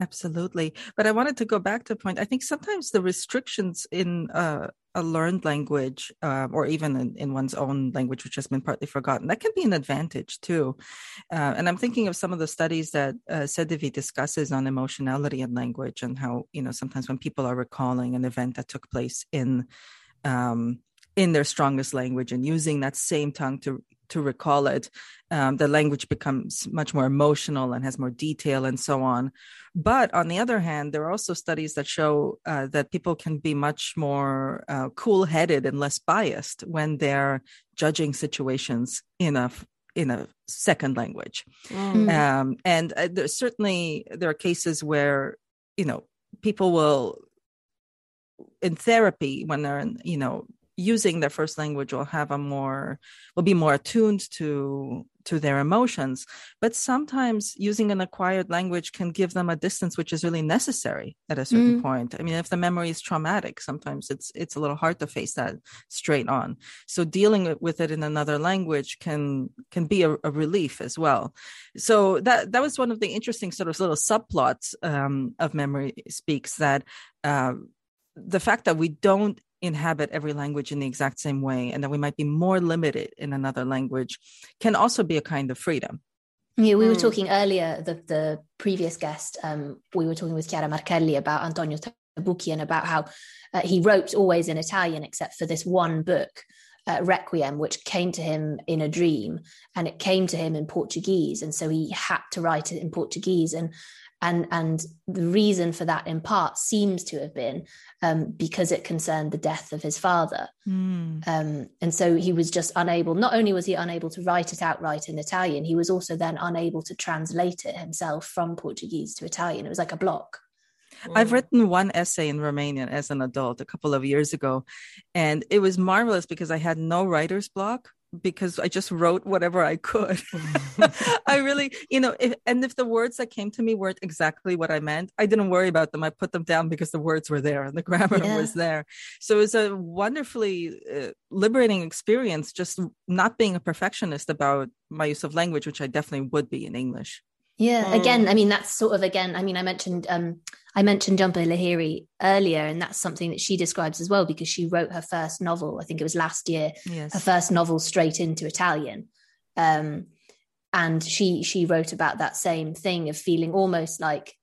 Absolutely. But I wanted to go back to a point. I think sometimes the restrictions in uh, a learned language uh, or even in, in, one's own language, which has been partly forgotten, that can be an advantage too. Uh, and I'm thinking of some of the studies that uh, Sedivy discusses on emotionality and language and how, you know, sometimes when people are recalling an event that took place in um, in their strongest language and using that same tongue to to recall it, um, the language becomes much more emotional and has more detail and so on. But on the other hand, there are also studies that show uh, that people can be much more uh, cool headed and less biased when they're judging situations in a in a second language. Mm. Um, and uh, there's certainly there are cases where you know people will in therapy when they're in, you know using their first language will have a more will be more attuned to to their emotions. But sometimes using an acquired language can give them a distance which is really necessary at a certain mm. point. I mean if the memory is traumatic sometimes it's it's a little hard to face that straight on. So dealing with it in another language can can be a, a relief as well. So that that was one of the interesting sort of little subplots um, of memory speaks that uh, the fact that we don't inhabit every language in the exact same way and that we might be more limited in another language can also be a kind of freedom yeah we mm. were hmm. talking earlier the, the previous guest um, we were talking with chiara marchelli about antonio tabucchi and about how uh, he wrote always in italian except for this one book uh, Requiem, which came to him in a dream, and it came to him in Portuguese, and so he had to write it in Portuguese. And and and the reason for that in part seems to have been um, because it concerned the death of his father. Mm. um, and so he was just unable not only was he unable to write it outright in italian he was also then unable to translate it himself from portuguese to italian. It was like a block. I've written one essay in Romanian as an adult a couple of years ago, and it was marvelous because I had no writer's block because I just wrote whatever I could. I really, you know, if, and if the words that came to me weren't exactly what I meant, I didn't worry about them. I put them down because the words were there and the grammar yeah. was there. So it was a wonderfully uh, liberating experience just not being a perfectionist about my use of language, which I definitely would be in English. Yeah, again, I mean that's sort of again. I mean, I mentioned um, I mentioned Jhumpa Lahiri earlier, and that's something that she describes as well because she wrote her first novel. I think it was last year. Yes. Her first novel straight into Italian, um, and she she wrote about that same thing of feeling almost like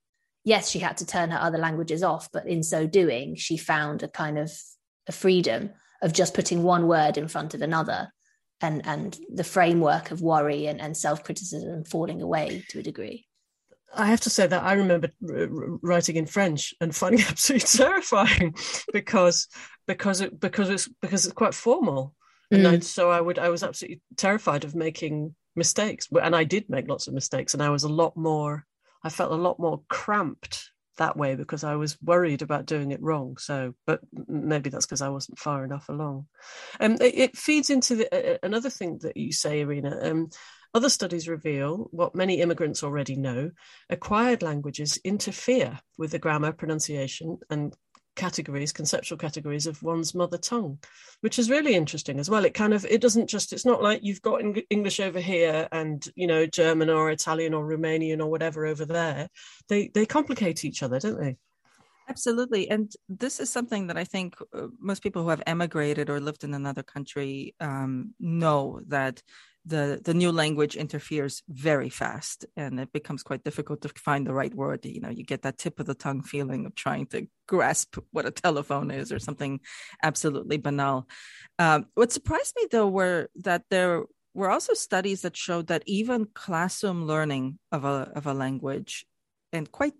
yes, she had to turn her other languages off, but in so doing, she found a kind of a freedom of just putting one word in front of another and and the framework of worry and, and self-criticism falling away to a degree I have to say that I remember writing in French and finding it absolutely terrifying because because it because it's because it's quite formal, and mm. I, so I would I was absolutely terrified of making mistakes, and I did make lots of mistakes, and I was a lot more I felt a lot more cramped that way because I was worried about doing it wrong. So, but maybe that's because I wasn't far enough along. Um, it, it feeds into the, uh, another thing that you say, Irina. Um, other studies reveal what many immigrants already know: acquired languages interfere with the grammar, pronunciation, and categories, conceptual categories of one's mother tongue, which is really interesting as well. It kind of it doesn't just it's not like you've got English over here and you know German or Italian or Romanian or whatever over there. They they complicate each other, don't they? Absolutely. And this is something that I think uh, most people who have emigrated or lived in another country um, know that the, the new language interferes very fast and it becomes quite difficult to find the right word. You know, you get that tip of the tongue feeling of trying to grasp what a telephone is or something absolutely banal. Um, what surprised me though were that there were also studies that showed that even classroom learning of a, of a language and quite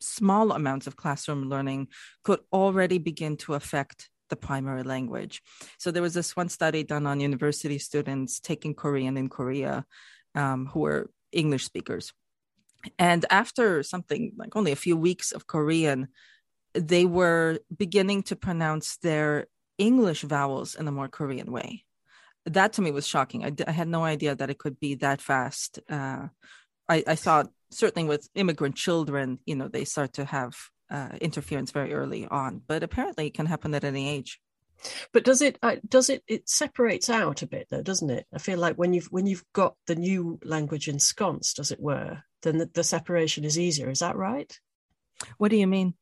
small amounts of classroom learning could already begin to affect the primary language. So there was this one study done on university students taking Korean in Korea um, who were English speakers. And after something like only a few weeks of Korean, they were beginning to pronounce their English vowels in a more Korean way. That to me was shocking. I, d- I had no idea that it could be that fast. Uh, I, I thought certainly with immigrant children, you know, they start to have uh, interference very early on, but apparently it can happen at any age. But does it uh, does it it separates out a bit though, doesn't it? I feel like when you've when you've got the new language ensconced, as it were, then the, the separation is easier. Is that right? What do you mean?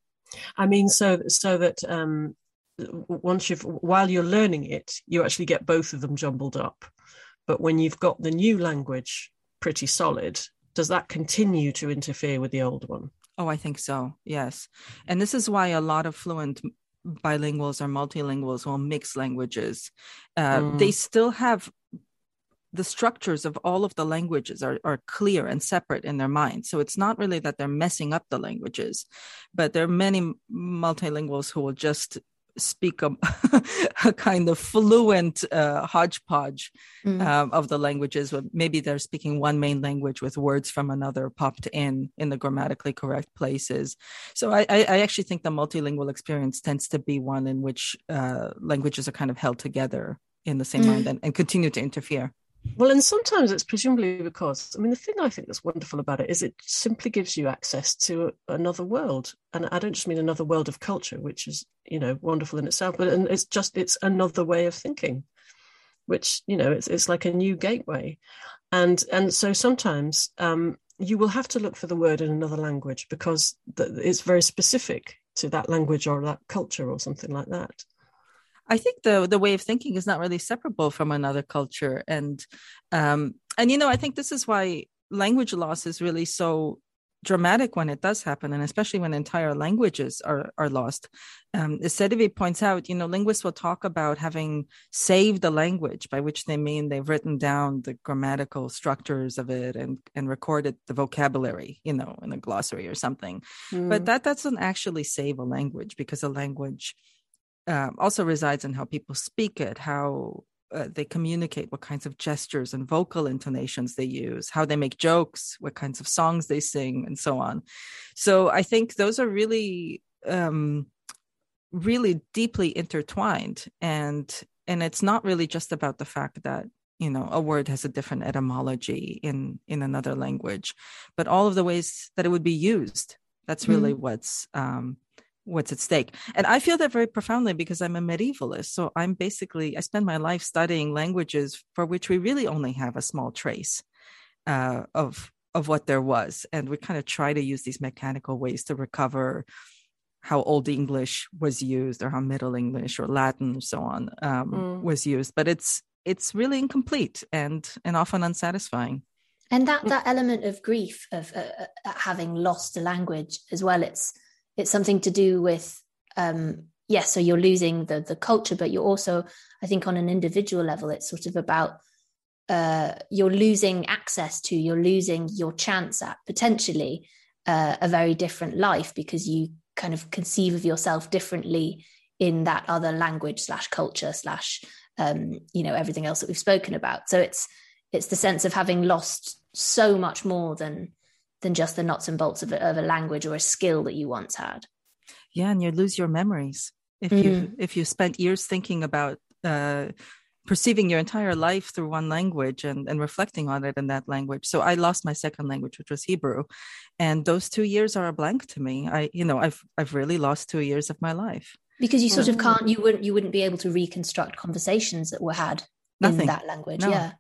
I mean, so so that um, once you've while you're learning it, you actually get both of them jumbled up. But when you've got the new language pretty solid, does that continue to interfere with the old one? Oh, I think so. Yes. And this is why a lot of fluent bilinguals or multilinguals or mixed languages, uh, mm. they still have the structures of all of the languages are, are clear and separate in their mind. So it's not really that they're messing up the languages, but there are many multilinguals who will just speak a, a kind of fluent uh, hodgepodge mm. um, of the languages. Where maybe they're speaking one main language with words from another popped in in the grammatically correct places. So I, I actually think the multilingual experience tends to be one in which uh, languages are kind of held together in the same mm. mind and, and continue to interfere. Well, and sometimes it's presumably because, I mean, the thing I think that's wonderful about it is it simply gives you access to another world. And I don't just mean another world of culture, which is, you know, wonderful in itself, but and it's just, it's another way of thinking, which, you know, it's, it's like a new gateway. And, and so sometimes um, you will have to look for the word in another language because it's very specific to that language or that culture or something like that. I think the the way of thinking is not really separable from another culture, and um, and you know I think this is why language loss is really so dramatic when it does happen, and especially when entire languages are are lost. Um, Sedivy points out, you know, linguists will talk about having saved the language, by which they mean they've written down the grammatical structures of it and and recorded the vocabulary, you know, in a glossary or something. Mm. But that doesn't actually save a language because a language um, also resides in how people speak it, how uh, they communicate, what kinds of gestures and vocal intonations they use, how they make jokes, what kinds of songs they sing, and so on. So I think those are really, um, really deeply intertwined, and and it's not really just about the fact that you know a word has a different etymology in in another language, but all of the ways that it would be used. That's really mm-hmm. what's um, what's at stake. And I feel that very profoundly because I'm a medievalist. So I'm basically, I spend my life studying languages for which we really only have a small trace uh, of of what there was. And we kind of try to use these mechanical ways to recover how Old English was used or how Middle English or Latin and so on um, mm. was used. But it's it's really incomplete and and often unsatisfying. And that that element of grief of uh, uh having lost a language as well. It's it's something to do with um yes so you're losing the the culture but you're also i think on an individual level it's sort of about uh you're losing access to you're losing your chance at potentially uh, a very different life because you kind of conceive of yourself differently in that other language slash culture slash um you know everything else that we've spoken about. So it's it's the sense of having lost so much more than than just the nuts and bolts of a, of a language or a skill that you once had yeah and you lose your memories if mm. you if you spent years thinking about uh, perceiving your entire life through one language and, and reflecting on it in that language. So I lost my second language, which was Hebrew. And those two years are a blank to me. I, you know, I've I've really lost two years of my life. Because you sort of can't you wouldn't you wouldn't be able to reconstruct conversations that were had Nothing. in that language. No. Yeah.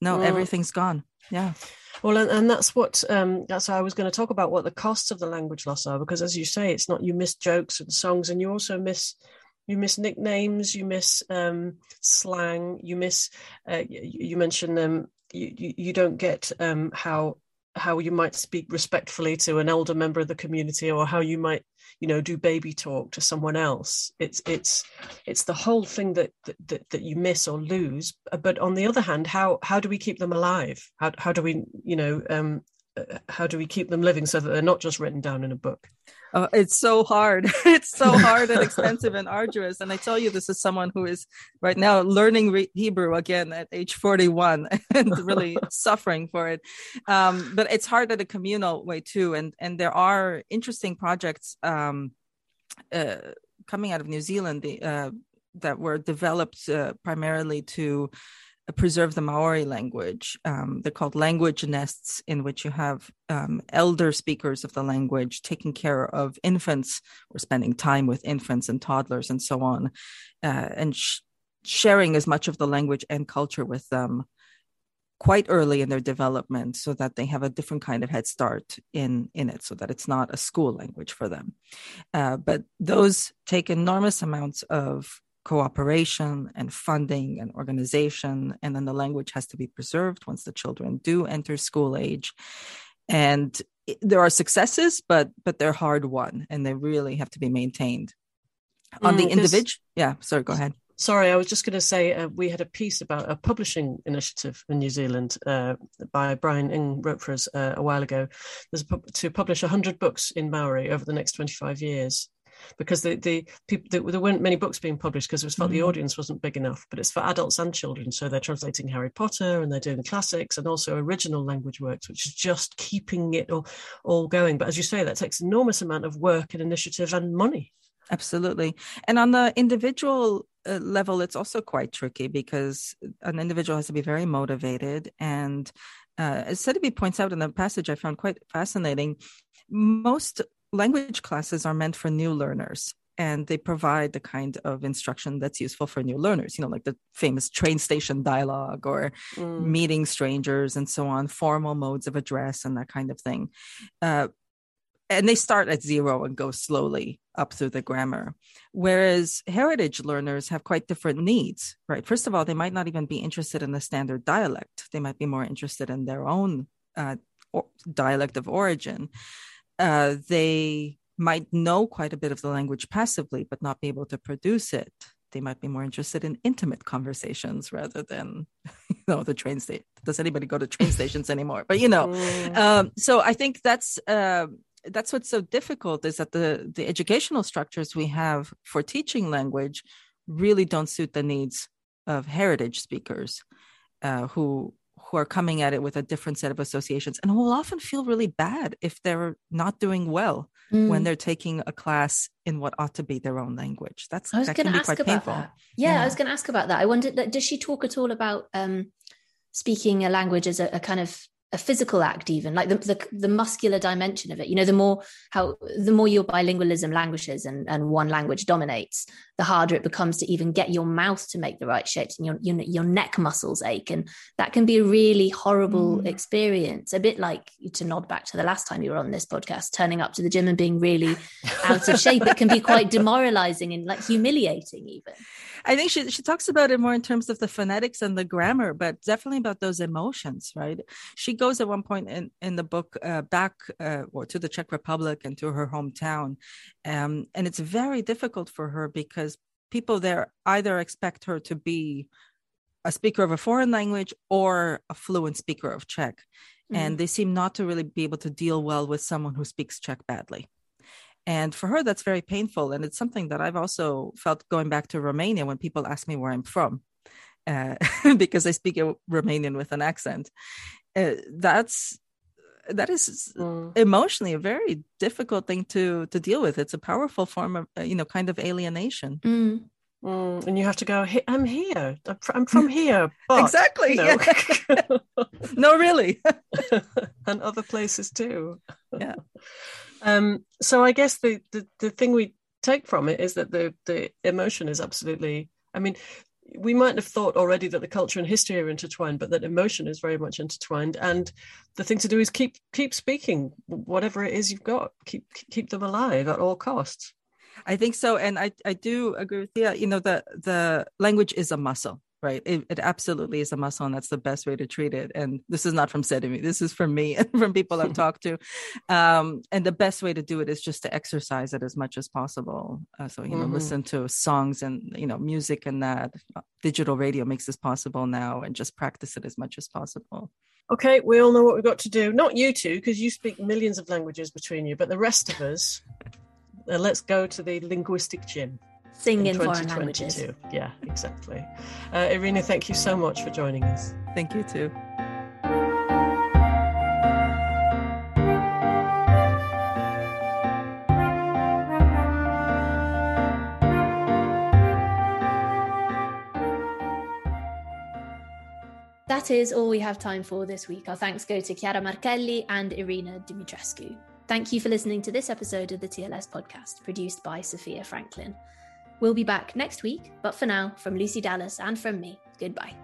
No, everything's gone. Yeah. Well, and, and that's what um, that's how I was going to talk about what the costs of the language loss are, because as you say, it's not you miss jokes and songs, and you also miss you miss nicknames, you miss um, slang, you miss. Uh, you, you, mentioned um, you, you, you don't get um, how how you might speak respectfully to an elder member of the community, or how you might you know do baby talk to someone else. It's it's it's the whole thing that that, that you miss or lose. But on the other hand, how how do we keep them alive? How how do we you know um, uh, how do we keep them living so that they're not just written down in a book? Oh, it's so hard. it's so hard and expensive and arduous. And I tell you, this is someone who is right now learning re- Hebrew again at age 41 and really suffering for it. Um, but it's hard at a communal way too. And, and there are interesting projects um, uh, coming out of New Zealand uh, that were developed uh, primarily to preserve the Maori language. Um, they're called language nests, in which you have um, elder speakers of the language taking care of infants or spending time with infants and toddlers and so on, uh, and sh- sharing as much of the language and culture with them quite early in their development so that they have a different kind of head start in in it so that it's not a school language for them uh, but those take enormous amounts of cooperation and funding and organization. And then the language has to be preserved once the children do enter school age. And there are successes, but but they're hard won, and they really have to be maintained. On mm, the individual, yeah. Sorry, go ahead. Sorry, I was just going to say uh, we had a piece about a publishing initiative in New Zealand uh, by Brian Ing wrote for us uh, a while ago. There's a, to publish 100 books in Maori over the next 25 years because the, the people the, there weren't many books being published because it was felt mm. the audience wasn't big enough. But it's for adults and children, so they're translating Harry Potter and they're doing classics and also original language works, which is just keeping it all, all going. But as you say, that takes enormous amount of work and initiative and money. Absolutely, and on the individual uh, level, it's also quite tricky because an individual has to be very motivated and. Uh, as Sedivy points out in the passage, I found quite fascinating. Most language classes are meant for new learners and they provide the kind of instruction that's useful for new learners you know like the famous train station dialogue or mm. meeting strangers and so on formal modes of address and that kind of thing. Uh, and they start at zero and go slowly up through the grammar. Whereas heritage learners have quite different needs right? First of all they might not even be interested in the standard dialect. They might be more interested in their own uh, dialect of origin uh, they might know quite a bit of the language passively, but not be able to produce it. They might be more interested in intimate conversations rather than, you know, the train station. Does anybody go to train stations anymore? But you know, mm. um, so I think that's uh, that's what's so difficult is that the the educational structures we have for teaching language really don't suit the needs of heritage speakers uh, who who are coming at it with a different set of associations and who will often feel really bad if they're not doing well mm. when they're taking a class in what ought to be their own language. That's I was that going to ask about painful. that. Yeah, yeah, I was going to ask about that. I wondered, does she talk at all about um, speaking a language as a, a kind of a physical act even like the, the, the muscular dimension of it you know the more how the more your bilingualism languishes and and one language dominates the harder it becomes to even get your mouth to make the right shapes and your your, your neck muscles ache and that can be a really horrible mm. experience a bit like to nod back to the last time you were on this podcast turning up to the gym and being really out of shape it can be quite demoralizing and like humiliating even I think she she talks about it more in terms of the phonetics and the grammar, but definitely about those emotions, right? She goes at one point in in the book uh, back uh, or to the Czech Republic and to her hometown, um, and it's very difficult for her because people there either expect her to be a speaker of a foreign language or a fluent speaker of Czech. Mm-hmm. And they seem not to really be able to deal well with someone who speaks Czech badly. And for her, that's very painful. And it's something that I've also felt going back to Romania when people ask me where I'm from, uh, because I speak Romanian with an accent. Uh, that's that is mm. emotionally a very difficult thing to to deal with. It's a powerful form of uh, you know kind of alienation. Mm. Mm, and you have to go, I'm here. I'm from here. But, exactly. You know. Yeah. no, really. and other places too. Yeah. Um, so I guess the, the, the thing we take from it is that the, the emotion is absolutely, I mean, we might have thought already that the culture and history are intertwined, but that emotion is very much intertwined. And the thing to do is keep keep speaking, whatever it is you've got, keep keep them alive at all costs. I think so, and I I do agree with you. You know, the the language is a muscle, right? It, it absolutely is a muscle, and that's the best way to treat it. And this is not from me. This is from me and from people I've talked to. Um, and the best way to do it is just to exercise it as much as possible. Uh, so you know, mm-hmm. listen to songs and you know music, and that uh, digital radio makes this possible now, and just practice it as much as possible. Okay, we all know what we've got to do. Not you two, because you speak millions of languages between you, but the rest of us uh, let's go to the linguistic gym. Sing in, in foreign languages. Yeah, exactly. Uh, Irina, thank you so much for joining us. Thank you too. That is all we have time for this week. Our thanks go to Chiara Marchelli and Irina Dumitrescu. Thank you for listening to this episode of the TLS podcast, produced by Sophia Franklin. We'll be back next week, but for now, from Lucy Dallas and from me, goodbye.